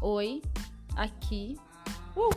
Oi, aqui. Uh!